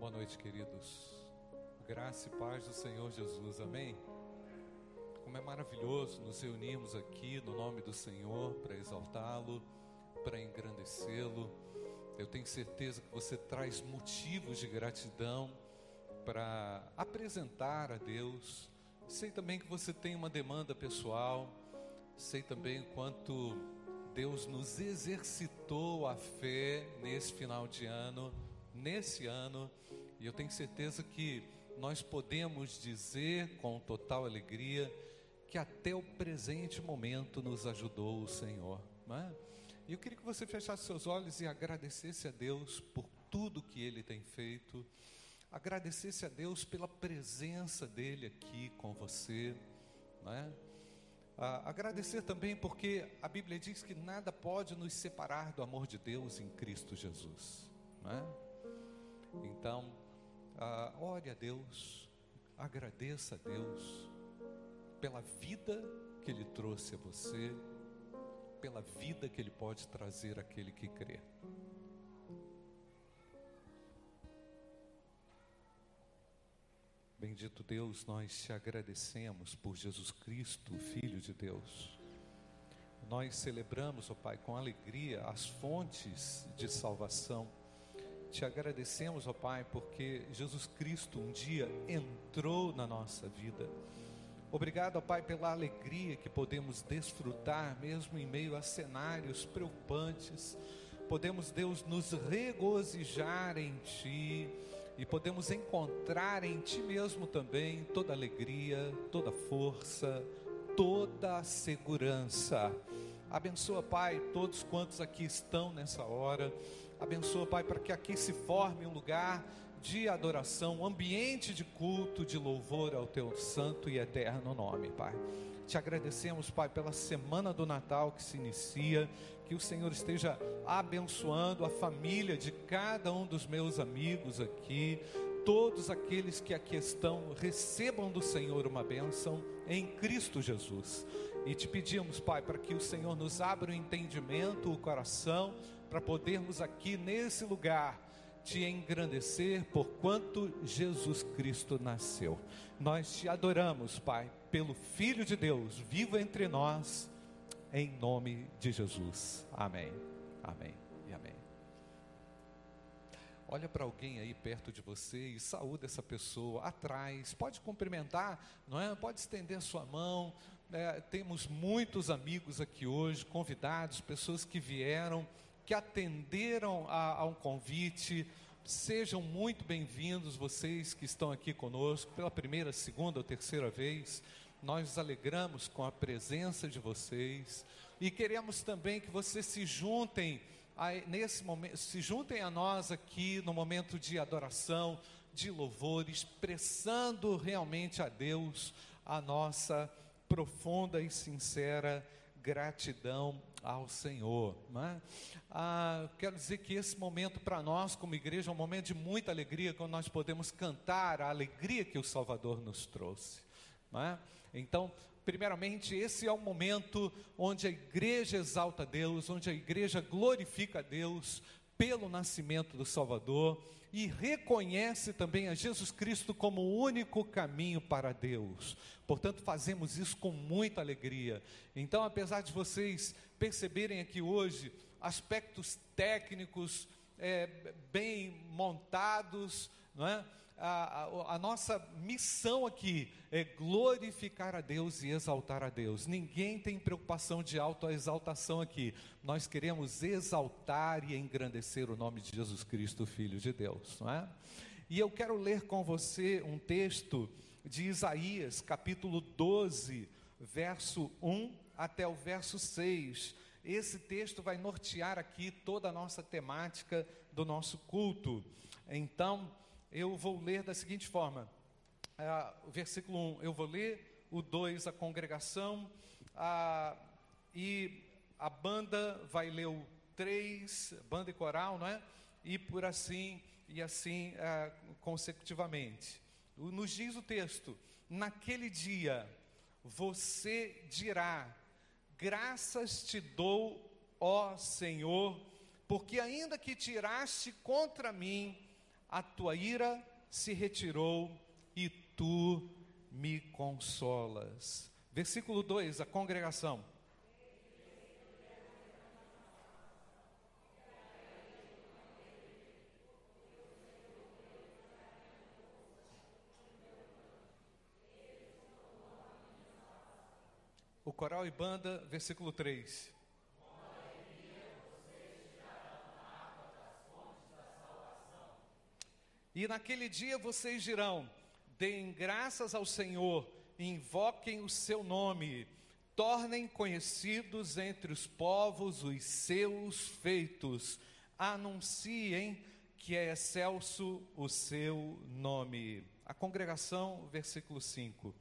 Boa noite, queridos. Graça e paz do Senhor Jesus, amém? Como é maravilhoso nos reunirmos aqui no nome do Senhor para exaltá-lo, para engrandecê-lo. Eu tenho certeza que você traz motivos de gratidão para apresentar a Deus. Sei também que você tem uma demanda pessoal, sei também o quanto Deus nos exercitou a fé nesse final de ano, nesse ano, e eu tenho certeza que nós podemos dizer com total alegria que até o presente momento nos ajudou o Senhor. Não é? E eu queria que você fechasse seus olhos e agradecesse a Deus por tudo que Ele tem feito, agradecesse a Deus pela presença dEle aqui com você, é? Ah, agradecer também porque a Bíblia diz que nada pode nos separar do amor de Deus em Cristo Jesus, não é? Então, ah, ore a Deus, agradeça a Deus pela vida que Ele trouxe a você, pela vida que Ele pode trazer àquele que crê. Bendito Deus, nós te agradecemos por Jesus Cristo, Filho de Deus. Nós celebramos, ó Pai, com alegria as fontes de salvação. Te agradecemos, ó Pai, porque Jesus Cristo um dia entrou na nossa vida Obrigado, ó Pai, pela alegria que podemos desfrutar, mesmo em meio a cenários preocupantes. Podemos, Deus, nos regozijar em Ti e podemos encontrar em Ti mesmo também toda alegria, toda força, toda segurança. Abençoa, Pai, todos quantos aqui estão nessa hora. Abençoa, Pai, para que aqui se forme um lugar de adoração, um ambiente de culto, de louvor ao teu santo e eterno nome, Pai. Te agradecemos, Pai, pela semana do Natal que se inicia, que o Senhor esteja abençoando a família de cada um dos meus amigos aqui, todos aqueles que aqui estão, recebam do Senhor uma bênção em Cristo Jesus. E te pedimos, Pai, para que o Senhor nos abra o entendimento, o coração, para podermos aqui nesse lugar te engrandecer por quanto Jesus Cristo nasceu. Nós te adoramos, Pai, pelo Filho de Deus, vivo entre nós, em nome de Jesus. Amém. Amém e amém. Olha para alguém aí perto de você e saúde essa pessoa atrás. Pode cumprimentar, não é? Pode estender sua mão. É, temos muitos amigos aqui hoje, convidados, pessoas que vieram que atenderam a, a um convite. Sejam muito bem-vindos vocês que estão aqui conosco pela primeira, segunda ou terceira vez. Nós nos alegramos com a presença de vocês e queremos também que vocês se juntem a, nesse momento, se juntem a nós aqui no momento de adoração, de louvor, expressando realmente a Deus a nossa profunda e sincera gratidão ao Senhor. É? Ah, quero dizer que esse momento para nós, como igreja, é um momento de muita alegria, quando nós podemos cantar a alegria que o Salvador nos trouxe. É? Então, primeiramente, esse é o momento onde a igreja exalta Deus, onde a igreja glorifica a Deus pelo nascimento do Salvador e reconhece também a Jesus Cristo como o único caminho para Deus. Portanto, fazemos isso com muita alegria. Então, apesar de vocês perceberem aqui hoje aspectos técnicos é, bem montados, não é? A, a, nossa missão aqui é glorificar a Deus e exaltar a Deus. Ninguém tem preocupação de autoexaltação aqui. Nós queremos exaltar e engrandecer o nome de Jesus Cristo, Filho de Deus. Não é? E eu quero ler com você um texto de Isaías, capítulo 12, verso 1 até o verso 6. Esse texto vai nortear aqui toda a nossa temática do nosso culto. Então, eu vou ler da seguinte forma: ah, o versículo 1, eu vou ler, o 2, a congregação, ah, e a banda vai ler o 3, banda e coral, não é? E por assim, e assim ah, consecutivamente. Nos diz o texto: naquele dia você dirá, graças te dou, ó Senhor, porque ainda que tiraste contra mim a tua ira se retirou e tu me consolas. Versículo 2, a congregação. O coral e banda, versículo 3. E naquele dia vocês dirão: deem graças ao Senhor, invoquem o seu nome, tornem conhecidos entre os povos os seus feitos, anunciem que é excelso o seu nome. A congregação, versículo 5.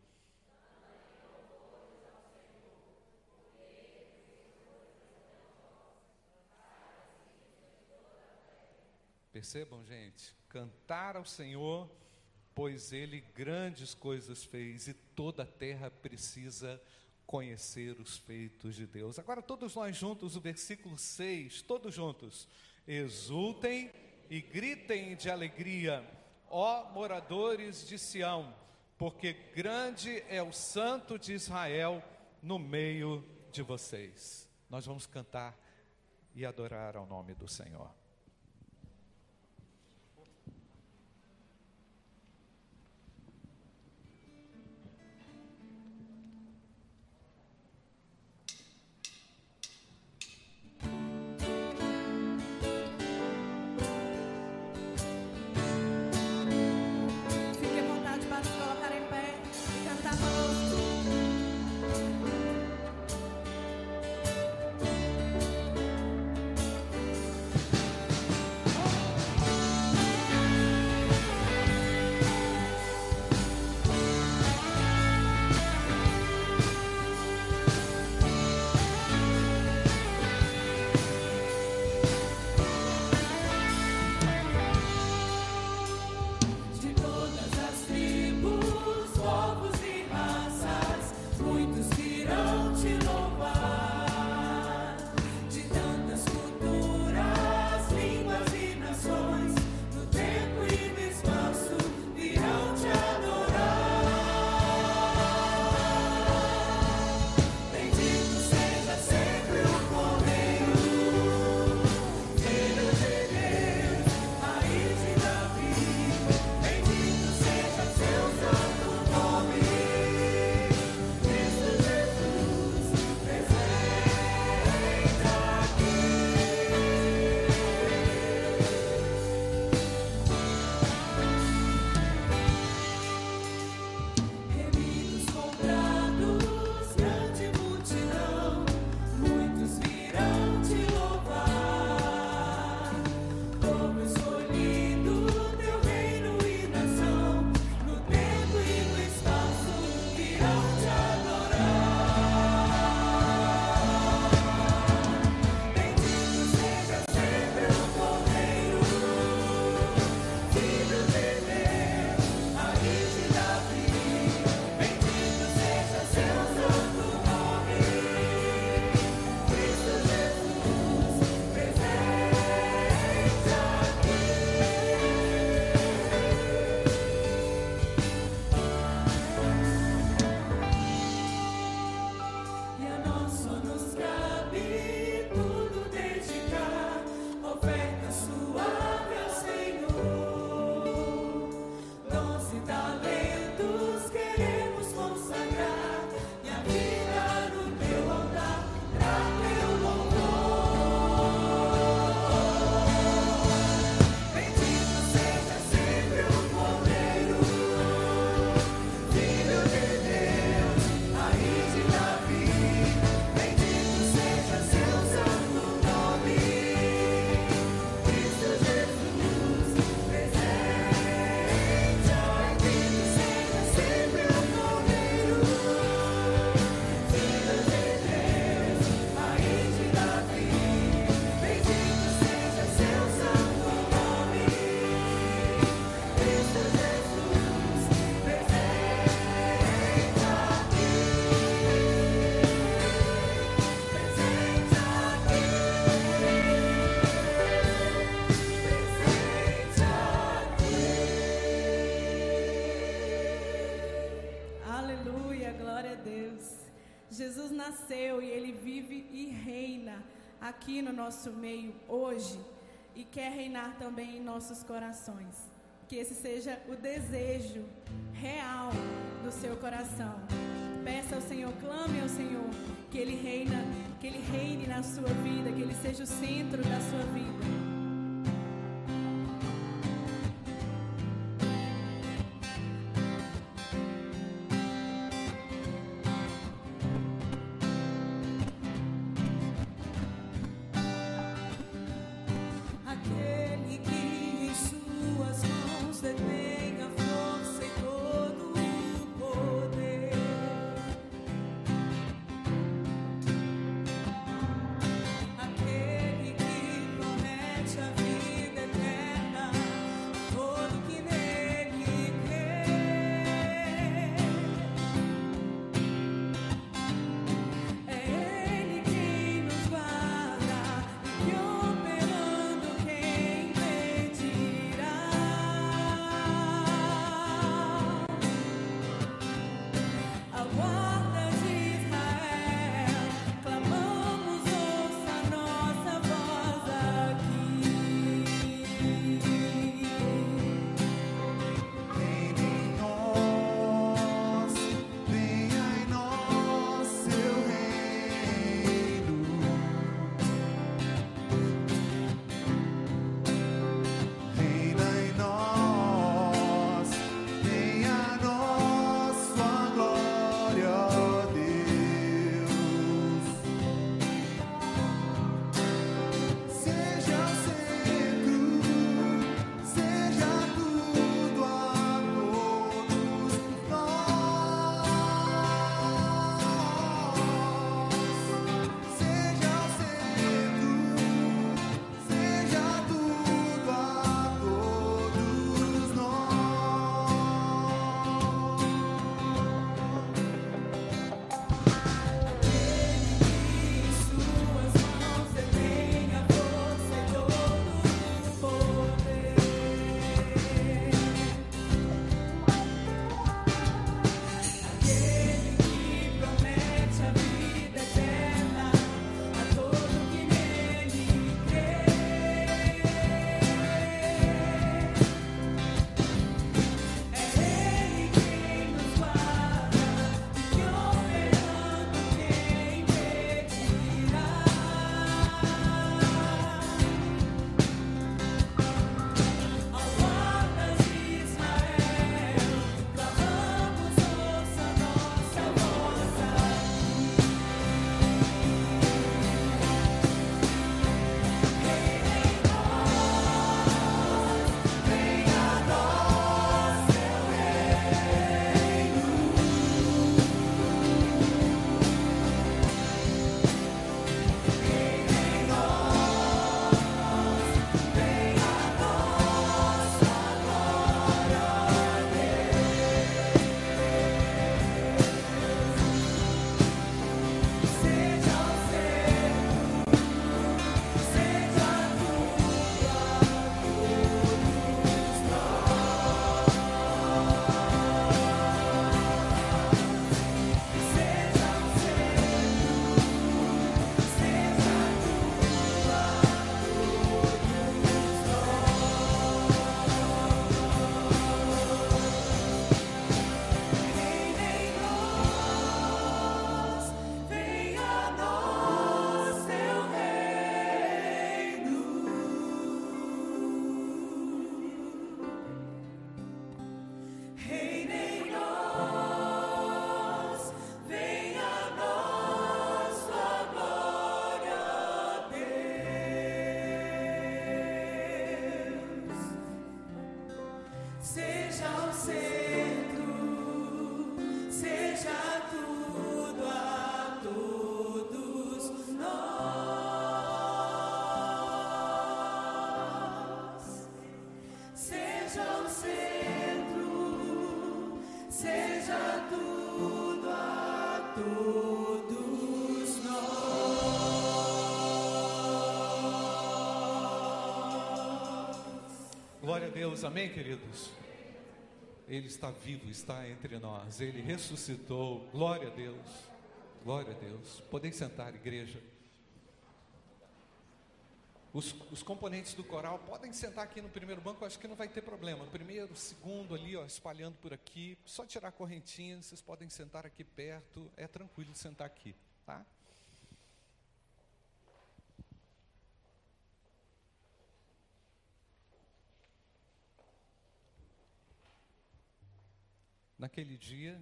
Percebam, gente, cantar ao Senhor, pois Ele grandes coisas fez e toda a terra precisa conhecer os feitos de Deus. Agora, todos nós juntos, o versículo 6, todos juntos. Exultem e gritem de alegria, ó moradores de Sião, porque grande é o Santo de Israel no meio de vocês. Nós vamos cantar e adorar ao nome do Senhor. Jesus nasceu e ele vive e reina aqui no nosso meio hoje e quer reinar também em nossos corações. Que esse seja o desejo real do seu coração. Peça ao Senhor, clame ao Senhor que ele reina, que ele reine na sua vida, que ele seja o centro da sua vida. Deus, amém, queridos? Ele está vivo, está entre nós, ele ressuscitou, glória a Deus. Glória a Deus. Podem sentar, igreja. Os, os, componentes do coral podem sentar aqui no primeiro banco, acho que não vai ter problema. Primeiro, segundo ali, ó, espalhando por aqui. Só tirar a correntinha, vocês podem sentar aqui perto. É tranquilo sentar aqui, tá? Naquele dia,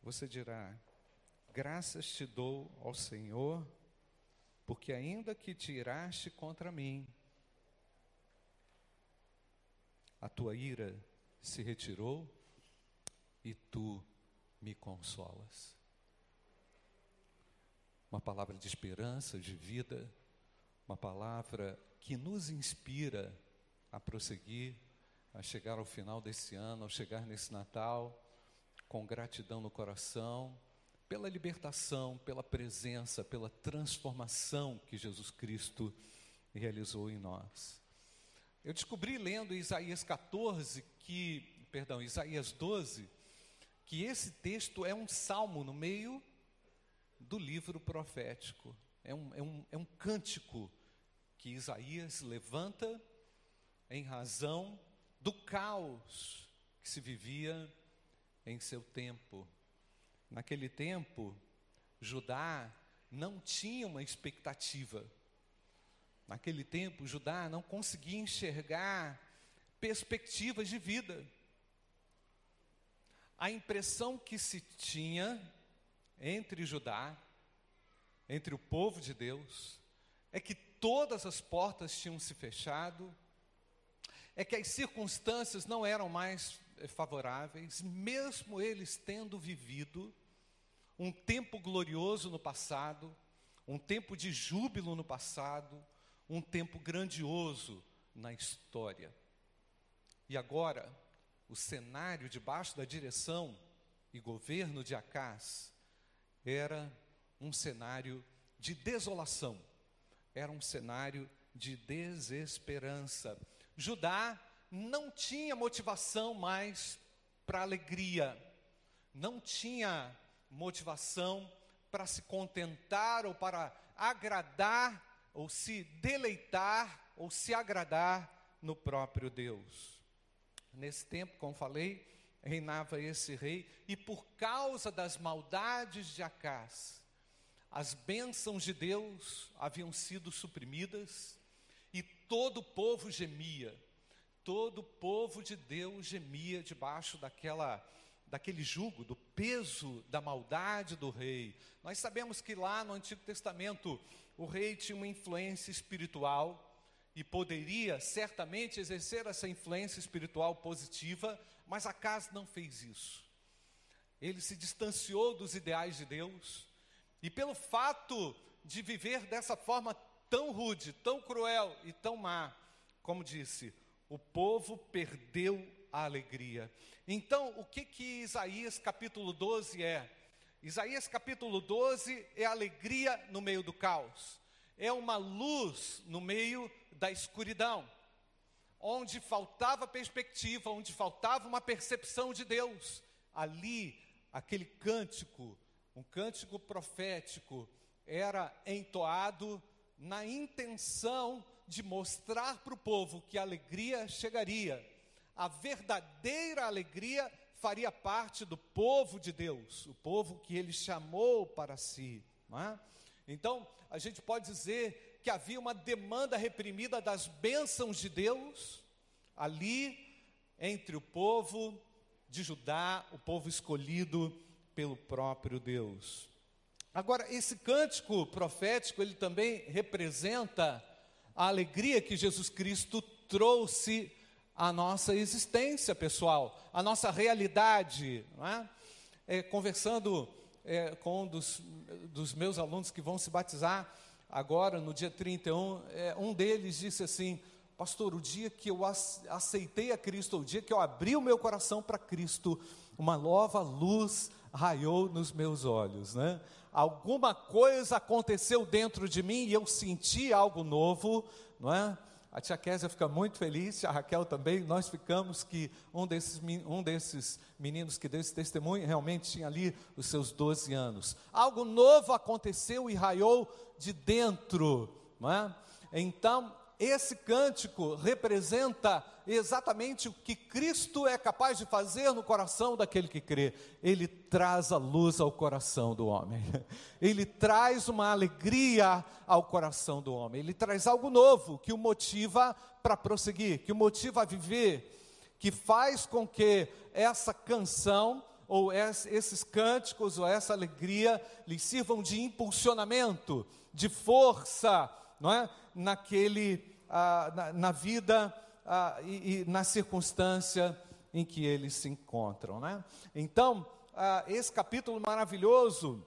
você dirá: Graças te dou ao Senhor porque ainda que te iraste contra mim, a tua ira se retirou e tu me consolas. Uma palavra de esperança, de vida, uma palavra que nos inspira a prosseguir, a chegar ao final desse ano, ao chegar nesse Natal, com gratidão no coração pela libertação, pela presença, pela transformação que Jesus Cristo realizou em nós. Eu descobri lendo Isaías 14 que, perdão, Isaías 12, que esse texto é um salmo no meio do livro profético. É um, é um, é um cântico que Isaías levanta em razão do caos que se vivia em seu tempo. Naquele tempo, Judá não tinha uma expectativa. Naquele tempo, Judá não conseguia enxergar perspectivas de vida. A impressão que se tinha entre Judá, entre o povo de Deus, é que todas as portas tinham se fechado, é que as circunstâncias não eram mais favoráveis, mesmo eles tendo vivido um tempo glorioso no passado, um tempo de júbilo no passado, um tempo grandioso na história. E agora, o cenário debaixo da direção e governo de Acás era um cenário de desolação, era um cenário de desesperança. Judá não tinha motivação mais para alegria, não tinha motivação para se contentar ou para agradar ou se deleitar ou se agradar no próprio Deus. Nesse tempo, como falei, reinava esse rei e por causa das maldades de Acás, as bênçãos de Deus haviam sido suprimidas todo o povo gemia. Todo o povo de Deus gemia debaixo daquela daquele jugo, do peso da maldade do rei. Nós sabemos que lá no Antigo Testamento o rei tinha uma influência espiritual e poderia certamente exercer essa influência espiritual positiva, mas Acas não fez isso. Ele se distanciou dos ideais de Deus e pelo fato de viver dessa forma tão rude, tão cruel e tão má, como disse, o povo perdeu a alegria. Então, o que que Isaías capítulo 12 é? Isaías capítulo 12 é alegria no meio do caos. É uma luz no meio da escuridão. Onde faltava perspectiva, onde faltava uma percepção de Deus. Ali, aquele cântico, um cântico profético, era entoado na intenção de mostrar para o povo que a alegria chegaria a verdadeira alegria faria parte do povo de Deus, o povo que ele chamou para si. É? Então, a gente pode dizer que havia uma demanda reprimida das bênçãos de Deus ali entre o povo de Judá, o povo escolhido pelo próprio Deus. Agora, esse cântico profético, ele também representa a alegria que Jesus Cristo trouxe a nossa existência pessoal, a nossa realidade. É? É, conversando é, com um dos, dos, meus alunos que vão se batizar agora, no dia 31, é, um deles disse assim: Pastor, o dia que eu aceitei a Cristo, o dia que eu abri o meu coração para Cristo, uma nova luz raiou nos meus olhos, né? Alguma coisa aconteceu dentro de mim e eu senti algo novo, não é? A tia Késia fica muito feliz, a Raquel também, nós ficamos que um desses, um desses meninos que deu esse testemunho realmente tinha ali os seus 12 anos. Algo novo aconteceu e raiou de dentro, não é? Então, esse cântico representa exatamente o que Cristo é capaz de fazer no coração daquele que crê. Ele traz a luz ao coração do homem. Ele traz uma alegria ao coração do homem. Ele traz algo novo que o motiva para prosseguir, que o motiva a viver, que faz com que essa canção ou esses cânticos ou essa alegria lhe sirvam de impulsionamento, de força, não é? Naquele ah, na, na, vida ah, e, e, na circunstância em que eles se encontram. Né? Então, ah, esse capítulo maravilhoso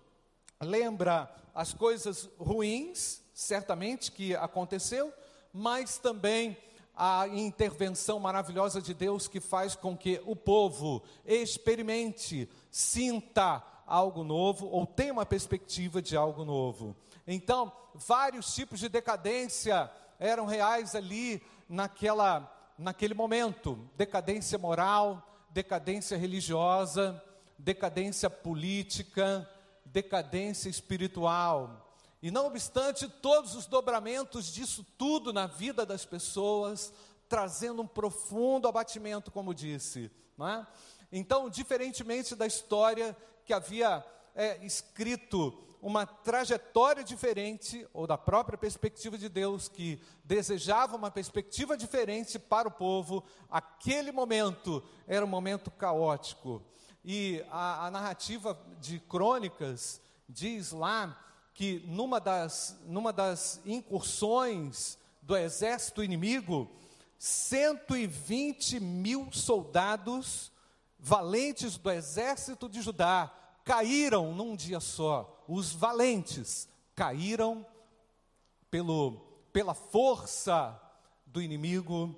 lembra as coisas ruins, certamente, que aconteceu, mas também a intervenção maravilhosa de Deus que faz com que o povo experimente, sinta algo novo ou tenha uma perspectiva de algo novo. Então, vários tipos de decadência eram reais ali naquela, naquele momento: decadência moral, decadência religiosa, decadência política, decadência espiritual. E não obstante todos os dobramentos disso tudo na vida das pessoas, trazendo um profundo abatimento, como disse. Não é? Então, diferentemente da história que havia é, escrito uma trajetória diferente, ou da própria perspectiva de Deus, que desejava uma perspectiva diferente para o povo, aquele momento era um momento caótico. E a, a narrativa de crônicas diz lá que numa das, numa das incursões do exército inimigo, 120 mil soldados valentes do exército de Judá caíram num dia só. Os valentes caíram pelo, pela força do inimigo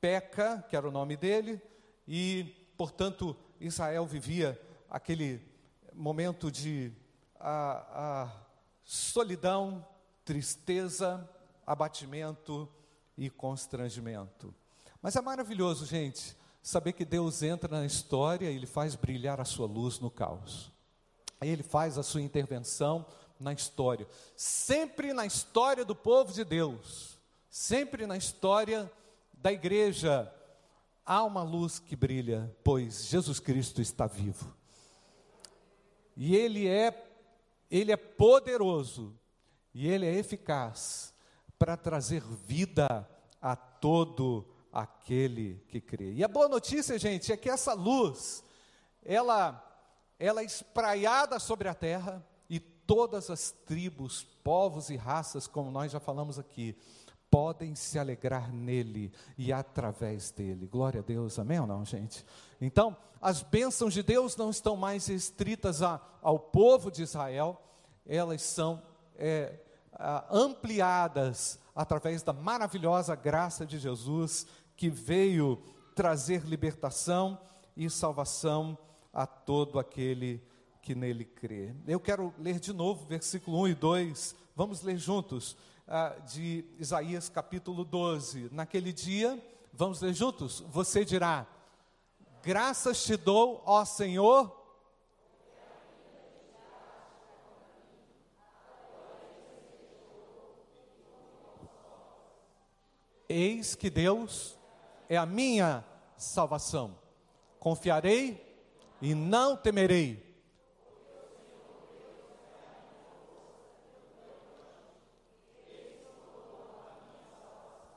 Peca, que era o nome dele, e, portanto, Israel vivia aquele momento de a, a solidão, tristeza, abatimento e constrangimento. Mas é maravilhoso, gente, saber que Deus entra na história e Ele faz brilhar a sua luz no caos. Ele faz a sua intervenção na história. Sempre na história do povo de Deus, sempre na história da igreja, há uma luz que brilha, pois Jesus Cristo está vivo. E ele é ele é poderoso e ele é eficaz para trazer vida a todo aquele que crê. E a boa notícia, gente, é que essa luz ela ela é espraiada sobre a terra e todas as tribos, povos e raças, como nós já falamos aqui, podem se alegrar nele e através dele. Glória a Deus, amém ou não, gente? Então, as bênçãos de Deus não estão mais restritas a, ao povo de Israel, elas são é, ampliadas através da maravilhosa graça de Jesus, que veio trazer libertação e salvação a todo aquele que nele crê. Eu quero ler de novo versículo 1 e 2, vamos ler juntos, ah, de Isaías capítulo 12. Naquele dia, vamos ler juntos? Você dirá: Graças te dou, ó Senhor. Eis que Deus é a minha salvação. Confiarei e não temerei.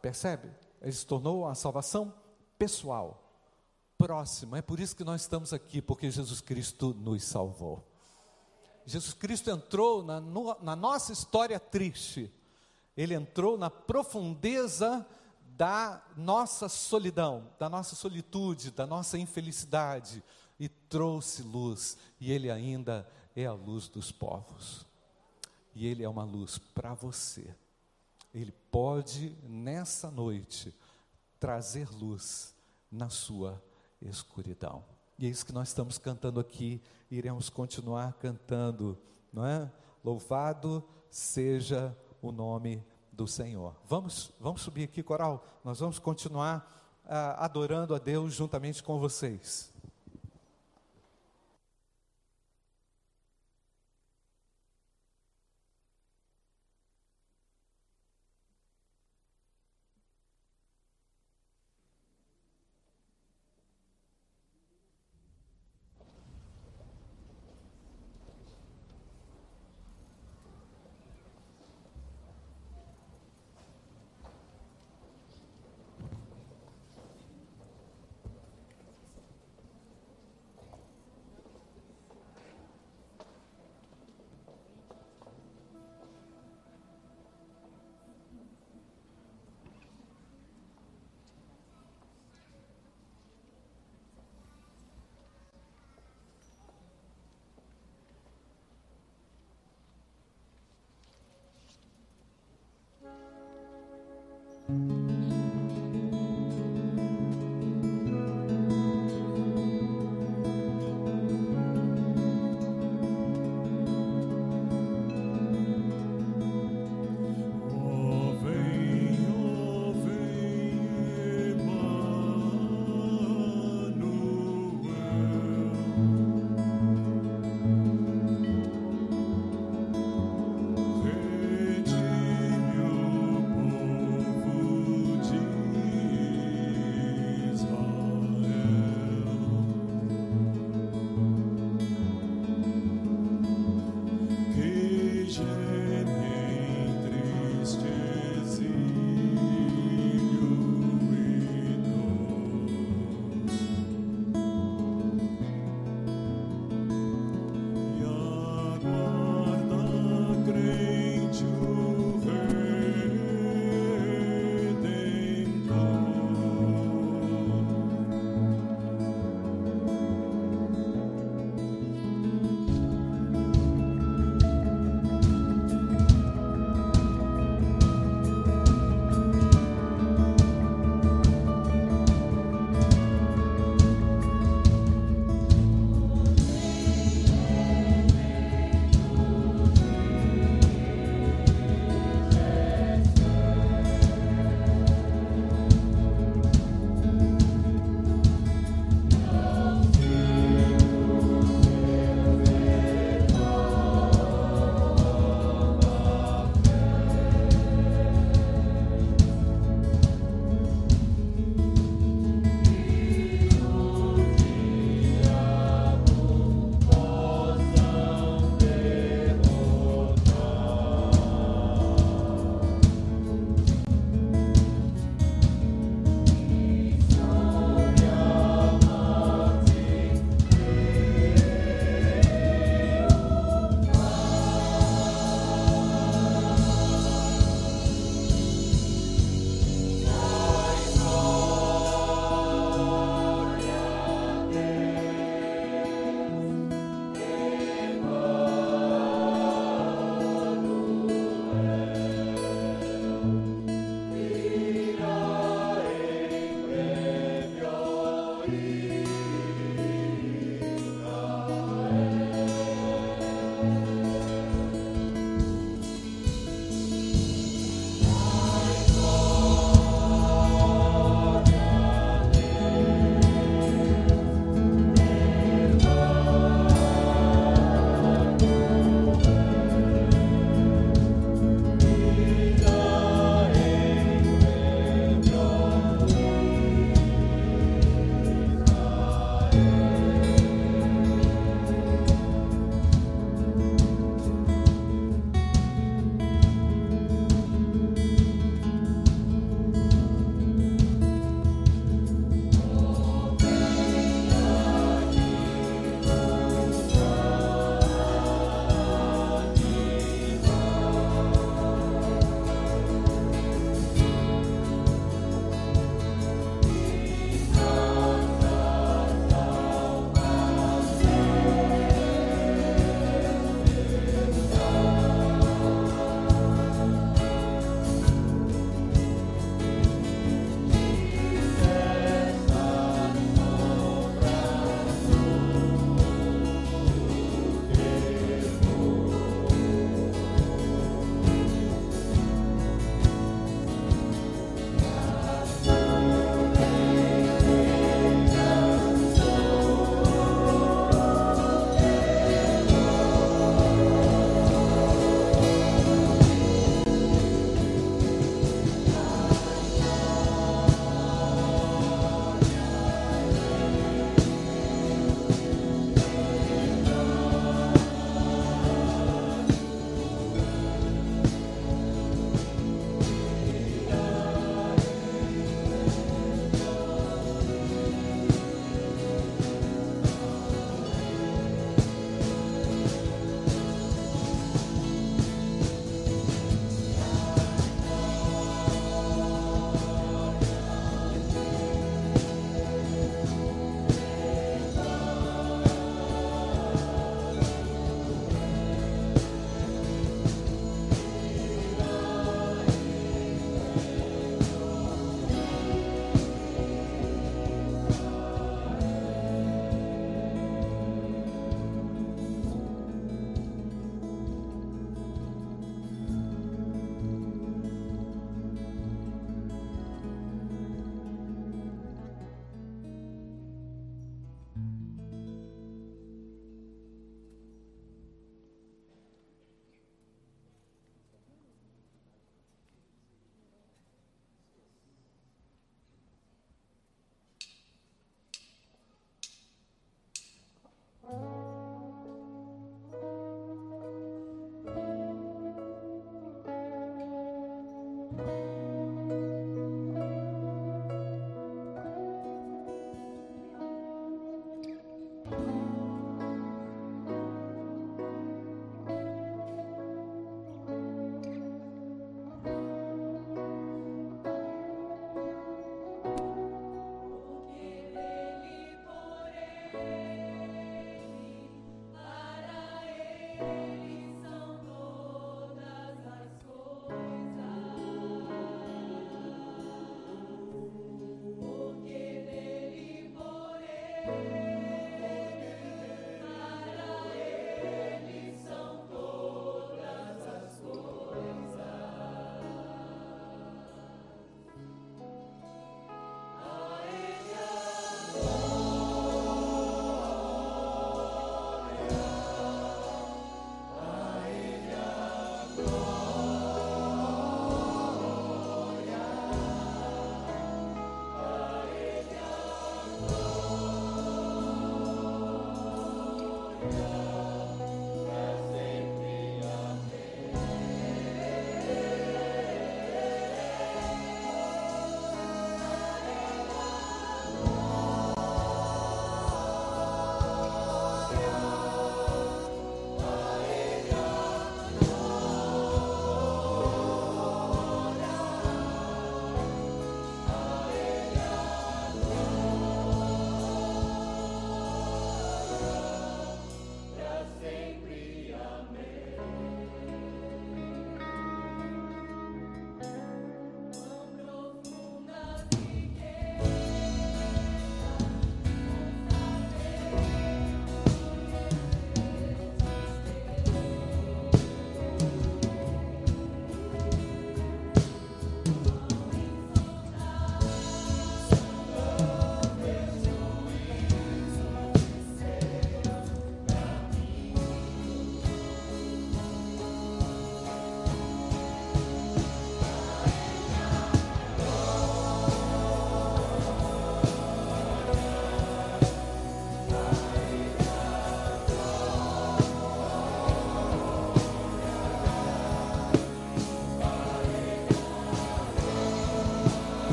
Percebe? Ele se tornou a salvação pessoal, próxima. É por isso que nós estamos aqui, porque Jesus Cristo nos salvou. Jesus Cristo entrou na, no, na nossa história triste, ele entrou na profundeza da nossa solidão, da nossa solitude, da nossa infelicidade, e trouxe luz, e Ele ainda é a luz dos povos. E Ele é uma luz para você. Ele pode, nessa noite, trazer luz na sua escuridão. E é isso que nós estamos cantando aqui, e iremos continuar cantando, não é? Louvado seja o nome do Senhor. Vamos, vamos subir aqui, coral. Nós vamos continuar ah, adorando a Deus juntamente com vocês.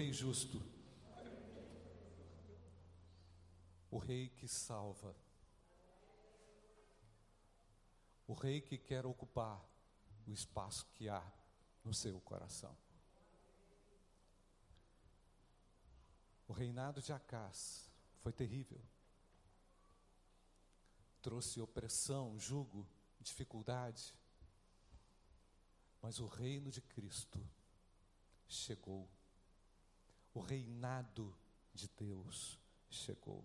Rei justo, o Rei que salva, o Rei que quer ocupar o espaço que há no seu coração. O reinado de Acás foi terrível. Trouxe opressão, jugo, dificuldade. Mas o reino de Cristo chegou. O reinado de Deus chegou.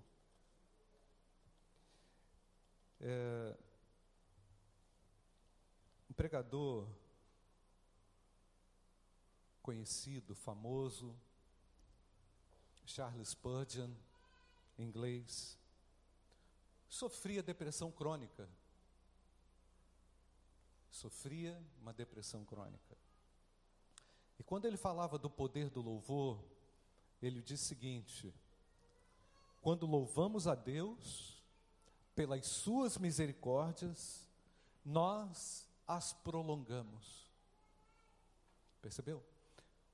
É, um pregador conhecido, famoso, Charles Spurgeon, inglês, sofria depressão crônica. Sofria uma depressão crônica. E quando ele falava do poder do louvor, ele disse o seguinte: quando louvamos a Deus pelas suas misericórdias, nós as prolongamos. Percebeu?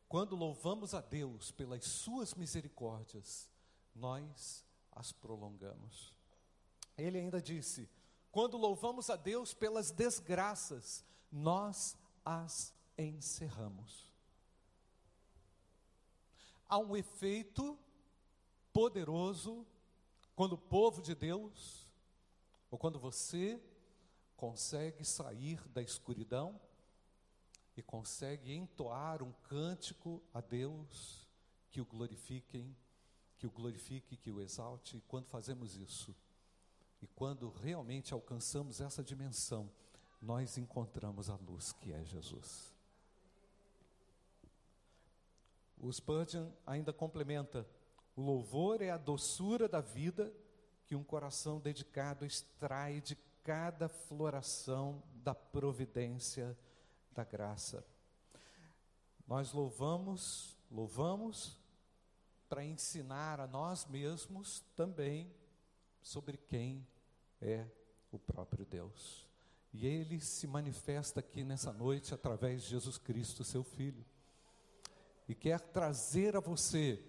Quando louvamos a Deus pelas suas misericórdias, nós as prolongamos. Ele ainda disse: quando louvamos a Deus pelas desgraças, nós as encerramos. Há um efeito poderoso quando o povo de Deus, ou quando você consegue sair da escuridão e consegue entoar um cântico a Deus que o glorifiquem, que o glorifique, que o exalte. E quando fazemos isso, e quando realmente alcançamos essa dimensão, nós encontramos a luz que é Jesus. O Spurgeon ainda complementa: o louvor é a doçura da vida que um coração dedicado extrai de cada floração da providência da graça. Nós louvamos, louvamos para ensinar a nós mesmos também sobre quem é o próprio Deus. E ele se manifesta aqui nessa noite através de Jesus Cristo, seu Filho. E quer trazer a você,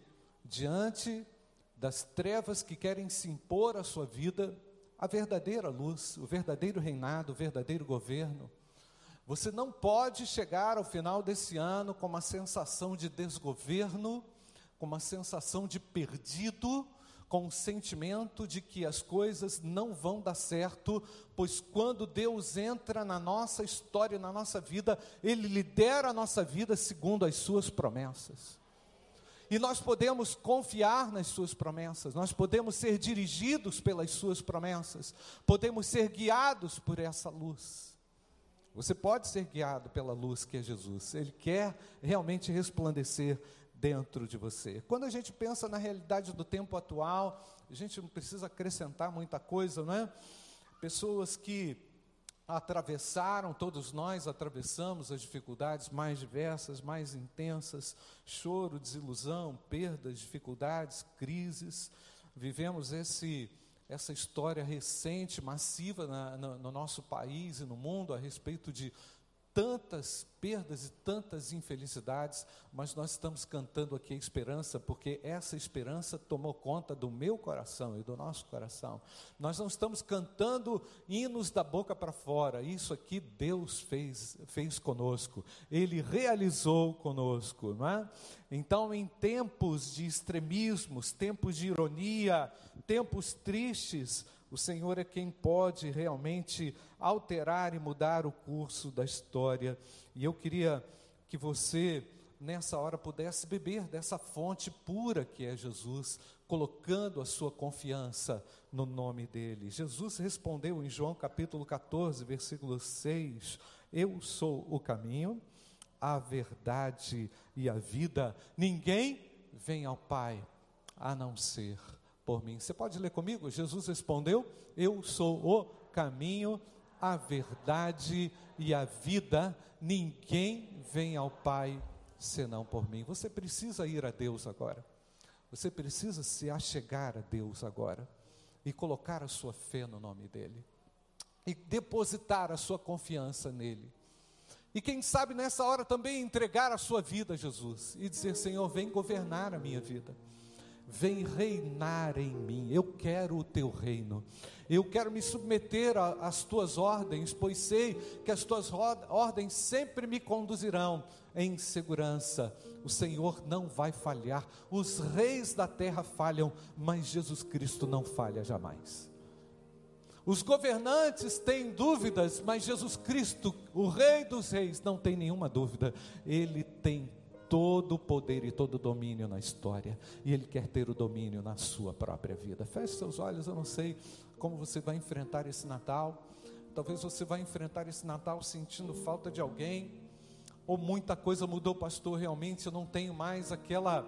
diante das trevas que querem se impor à sua vida, a verdadeira luz, o verdadeiro reinado, o verdadeiro governo. Você não pode chegar ao final desse ano com uma sensação de desgoverno, com uma sensação de perdido, com o sentimento de que as coisas não vão dar certo, pois quando Deus entra na nossa história, na nossa vida, Ele lidera a nossa vida segundo as Suas promessas. E nós podemos confiar nas Suas promessas, nós podemos ser dirigidos pelas Suas promessas, podemos ser guiados por essa luz. Você pode ser guiado pela luz que é Jesus. Ele quer realmente resplandecer dentro de você. Quando a gente pensa na realidade do tempo atual, a gente não precisa acrescentar muita coisa, não é? Pessoas que atravessaram, todos nós atravessamos as dificuldades mais diversas, mais intensas, choro, desilusão, perdas, dificuldades, crises. Vivemos esse essa história recente, massiva na, no, no nosso país e no mundo a respeito de tantas perdas e tantas infelicidades, mas nós estamos cantando aqui a esperança, porque essa esperança tomou conta do meu coração e do nosso coração. Nós não estamos cantando hinos da boca para fora, isso aqui Deus fez, fez conosco, Ele realizou conosco, não é? Então, em tempos de extremismos, tempos de ironia, tempos tristes, o Senhor é quem pode realmente alterar e mudar o curso da história. E eu queria que você, nessa hora, pudesse beber dessa fonte pura que é Jesus, colocando a sua confiança no nome dele. Jesus respondeu em João capítulo 14, versículo 6: Eu sou o caminho, a verdade e a vida. Ninguém vem ao Pai a não ser por mim. Você pode ler comigo? Jesus respondeu: Eu sou o caminho, a verdade e a vida. Ninguém vem ao Pai senão por mim. Você precisa ir a Deus agora. Você precisa se achegar a Deus agora e colocar a sua fé no nome dele e depositar a sua confiança nele. E quem sabe nessa hora também entregar a sua vida a Jesus e dizer: Senhor, vem governar a minha vida, vem reinar em mim. Eu quero o teu reino, eu quero me submeter às tuas ordens, pois sei que as tuas ordens sempre me conduzirão em segurança. O Senhor não vai falhar, os reis da terra falham, mas Jesus Cristo não falha jamais. Os governantes têm dúvidas, mas Jesus Cristo, o Rei dos Reis, não tem nenhuma dúvida. Ele tem todo o poder e todo o domínio na história, e Ele quer ter o domínio na sua própria vida. Feche seus olhos, eu não sei como você vai enfrentar esse Natal. Talvez você vai enfrentar esse Natal sentindo falta de alguém, ou muita coisa mudou, pastor, realmente eu não tenho mais aquela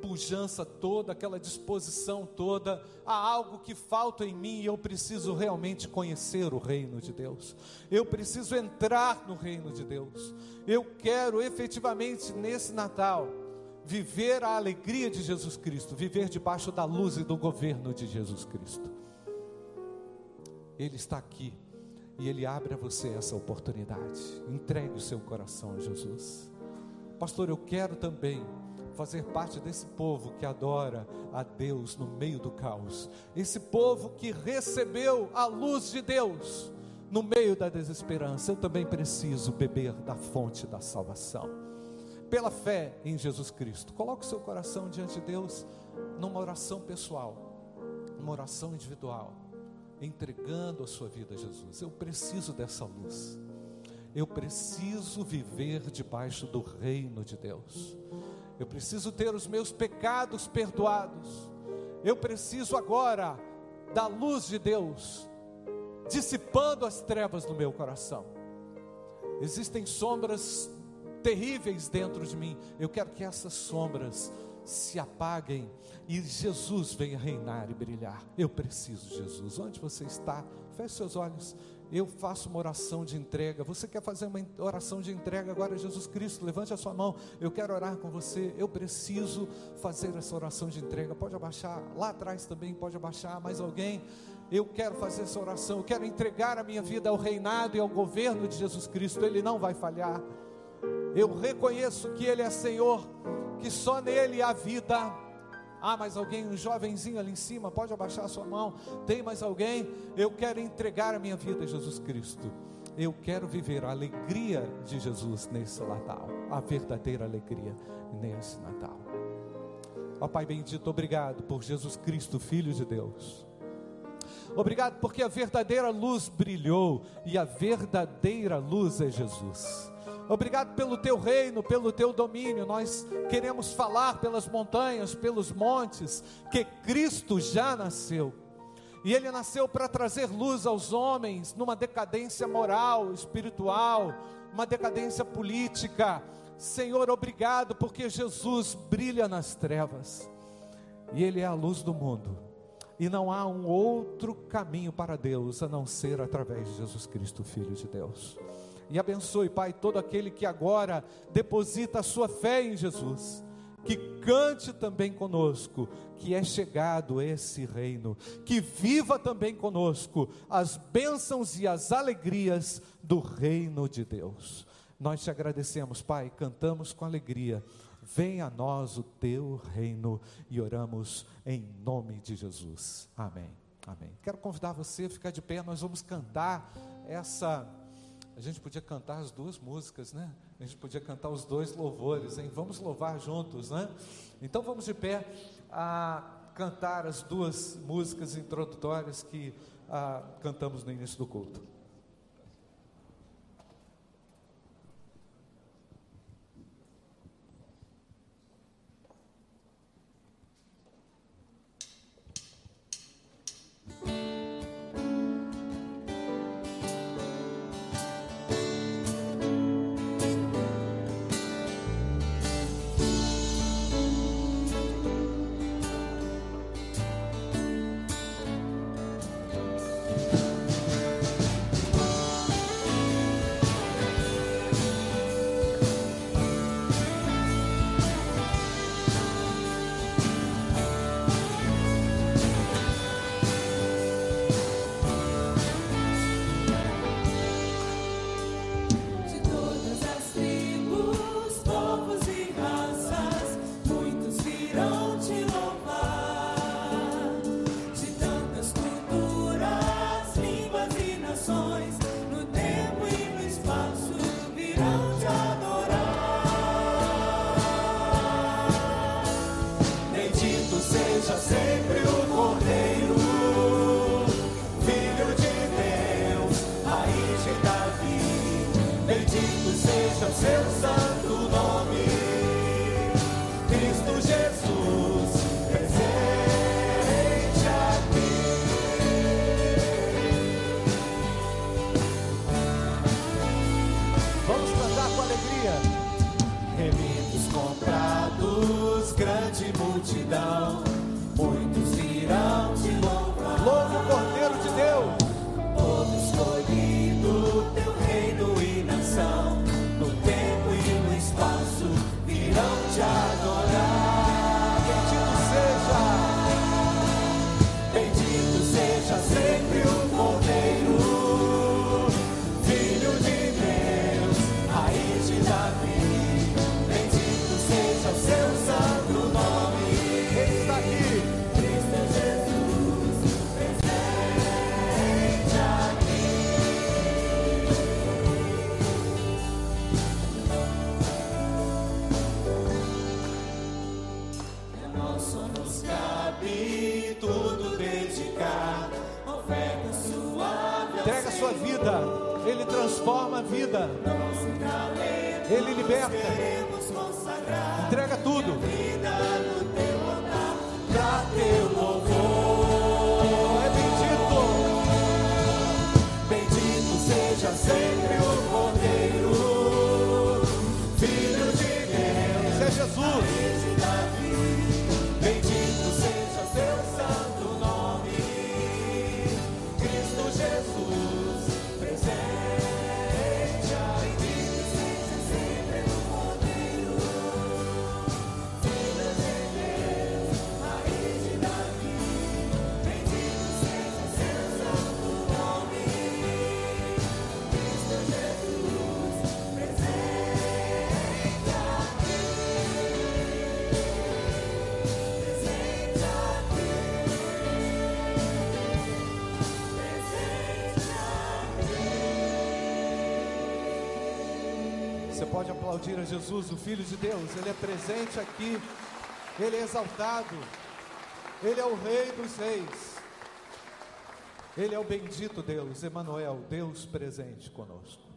pujança toda, aquela disposição toda, há algo que falta em mim e eu preciso realmente conhecer o reino de Deus, eu preciso entrar no reino de Deus, eu quero efetivamente nesse Natal viver a alegria de Jesus Cristo, viver debaixo da luz e do governo de Jesus Cristo. Ele está aqui e Ele abre a você essa oportunidade. Entregue o seu coração a Jesus. Pastor, eu quero também fazer parte desse povo que adora a Deus no meio do caos. Esse povo que recebeu a luz de Deus no meio da desesperança. Eu também preciso beber da fonte da salvação. Pela fé em Jesus Cristo. Coloque o seu coração diante de Deus numa oração pessoal, numa oração individual entregando a sua vida a Jesus. Eu preciso dessa luz. Eu preciso viver debaixo do reino de Deus. Eu preciso ter os meus pecados perdoados. Eu preciso agora da luz de Deus dissipando as trevas no meu coração. Existem sombras terríveis dentro de mim. Eu quero que essas sombras se apaguem e Jesus venha reinar e brilhar. Eu preciso de Jesus. Onde você está? Feche seus olhos. Eu faço uma oração de entrega. Você quer fazer uma oração de entrega agora Jesus Cristo? Levante a sua mão. Eu quero orar com você. Eu preciso fazer essa oração de entrega. Pode abaixar. Lá atrás também pode abaixar. Mais alguém? Eu quero fazer essa oração. Eu quero entregar a minha vida ao reinado e ao governo de Jesus Cristo. Ele não vai falhar. Eu reconheço que Ele é Senhor que só nele há vida. Ah, mais alguém, um jovenzinho ali em cima, pode abaixar a sua mão. Tem mais alguém? Eu quero entregar a minha vida a Jesus Cristo. Eu quero viver a alegria de Jesus nesse Natal, a verdadeira alegria nesse Natal. Ó Pai bendito, obrigado por Jesus Cristo, Filho de Deus. Obrigado porque a verdadeira luz brilhou e a verdadeira luz é Jesus. Obrigado pelo teu reino, pelo teu domínio. Nós queremos falar pelas montanhas, pelos montes, que Cristo já nasceu. E ele nasceu para trazer luz aos homens numa decadência moral, espiritual, uma decadência política. Senhor, obrigado porque Jesus brilha nas trevas. E ele é a luz do mundo. E não há um outro caminho para Deus a não ser através de Jesus Cristo, Filho de Deus. E abençoe, Pai, todo aquele que agora deposita a sua fé em Jesus. Que cante também conosco, que é chegado esse reino, que viva também conosco as bênçãos e as alegrias do reino de Deus. Nós te agradecemos, Pai, cantamos com alegria. Venha a nós o teu reino e oramos em nome de Jesus. Amém. Amém. Quero convidar você a ficar de pé, nós vamos cantar essa gente podia cantar as duas músicas, né? A gente podia cantar os dois louvores, hein? Vamos louvar juntos, né? Então vamos de pé a cantar as duas músicas introdutórias que ah, cantamos no início do culto. aplaudir a Jesus, o Filho de Deus. Ele é presente aqui, ele é exaltado, ele é o Rei dos Reis, ele é o bendito Deus, Emanuel, Deus presente conosco.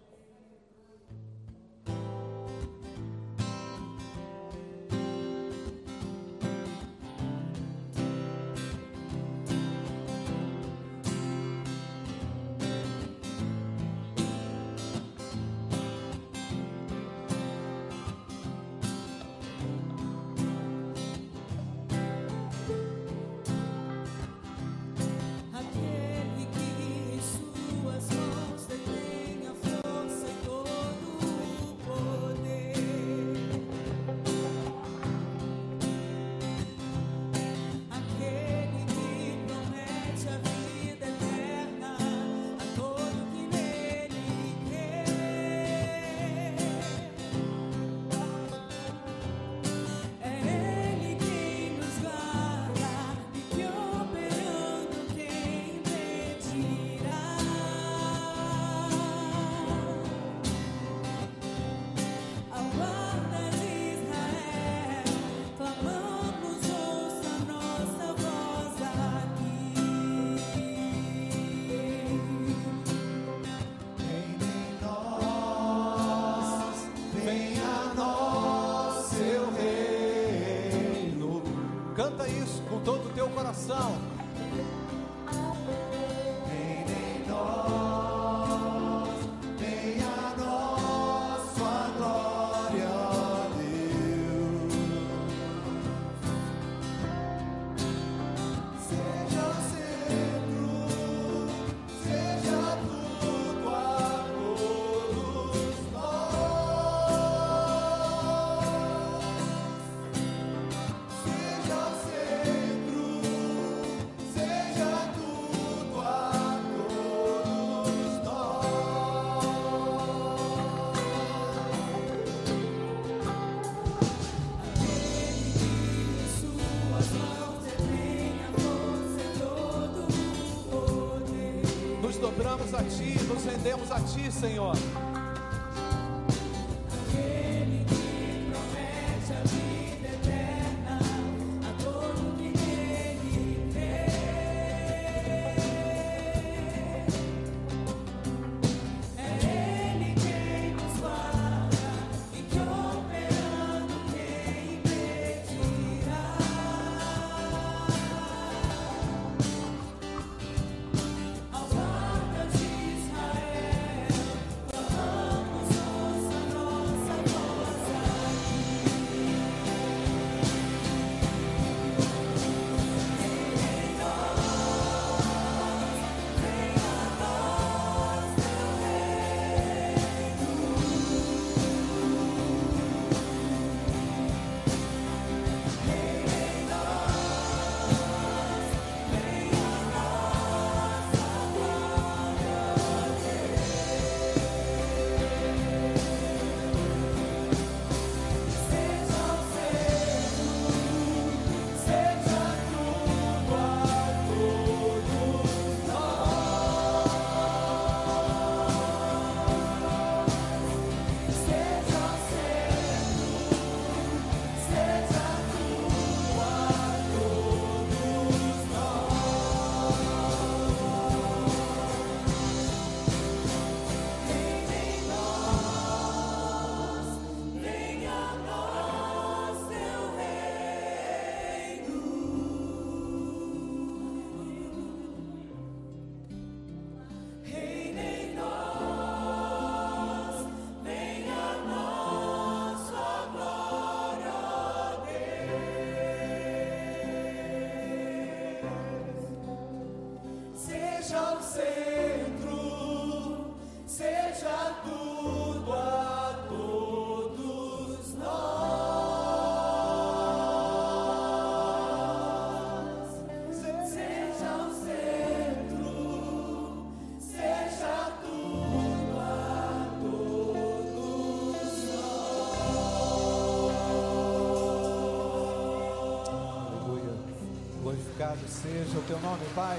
Seja o teu nome, Pai.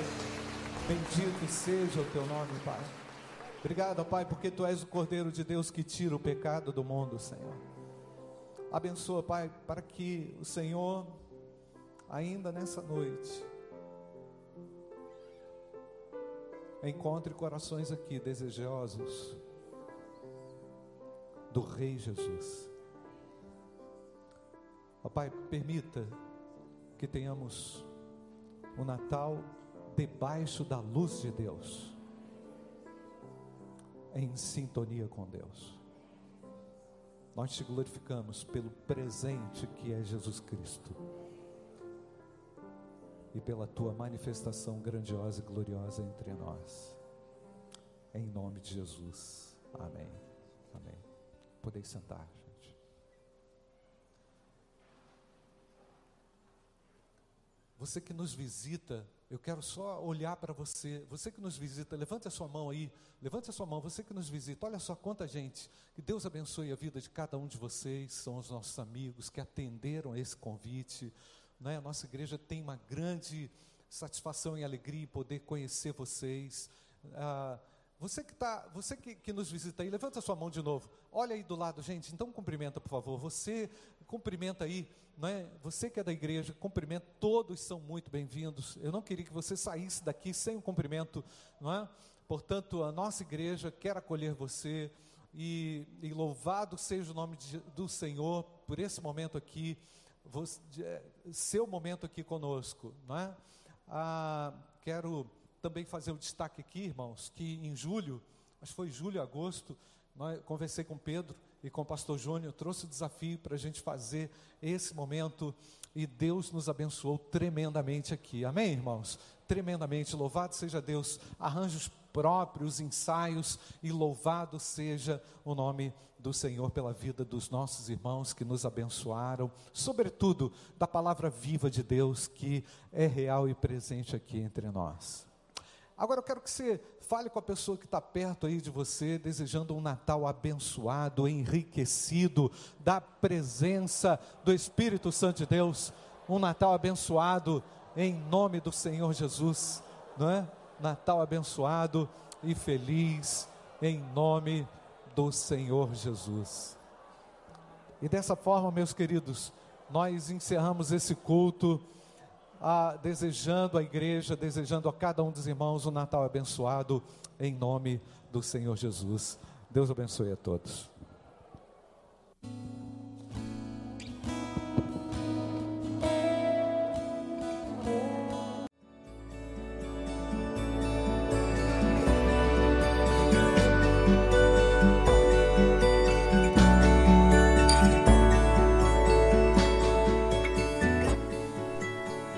Bendito seja o teu nome, Pai. Obrigado, Pai, porque tu és o Cordeiro de Deus que tira o pecado do mundo, Senhor. Abençoa, Pai, para que o Senhor, ainda nessa noite, encontre corações aqui desejosos do Rei Jesus. Pai, permita que tenhamos o Natal debaixo da luz de Deus, em sintonia com Deus. Nós te glorificamos pelo presente que é Jesus Cristo e pela tua manifestação grandiosa e gloriosa entre nós. Em nome de Jesus. Amém. Amém. Podeis sentar, gente. Você que nos visita, eu quero só olhar para você. Você que nos visita, levante a sua mão aí. Levante a sua mão. Você que nos visita, olha só quanta gente. Que Deus abençoe a vida de cada um de vocês. São os nossos amigos que atenderam esse convite. Né? A nossa igreja tem uma grande satisfação e alegria em poder conhecer vocês. Ah, você que tá, você que, que, nos visita aí, levanta sua mão de novo. Olha aí do lado, gente. Então cumprimenta, por favor. Você cumprimenta aí, não é? Você que é da igreja, cumprimenta. Todos são muito bem-vindos. Eu não queria que você saísse daqui sem um cumprimento, não é? Portanto, a nossa igreja quer acolher você e, e louvado seja o nome de, do Senhor por esse momento aqui, você, seu momento aqui conosco, não é? Ah, quero também fazer o destaque aqui, irmãos, que em julho, acho que foi julho, agosto, nós, conversei com Pedro e com o pastor Júnior, trouxe o desafio para a gente fazer esse momento e Deus nos abençoou tremendamente aqui. Amém, irmãos? Tremendamente. Louvado seja Deus. Arranjos próprios, ensaios e louvado seja o nome do Senhor pela vida dos nossos irmãos que nos abençoaram, sobretudo da palavra viva de Deus que é real e presente aqui entre nós. Agora eu quero que você fale com a pessoa que está perto aí de você, desejando um Natal abençoado, enriquecido da presença do Espírito Santo de Deus, um Natal abençoado em nome do Senhor Jesus, não é? Natal abençoado e feliz em nome do Senhor Jesus. E dessa forma, meus queridos, nós encerramos esse culto desejando a igreja, desejando a cada um dos irmãos um Natal abençoado, em nome do Senhor Jesus. Deus abençoe a todos.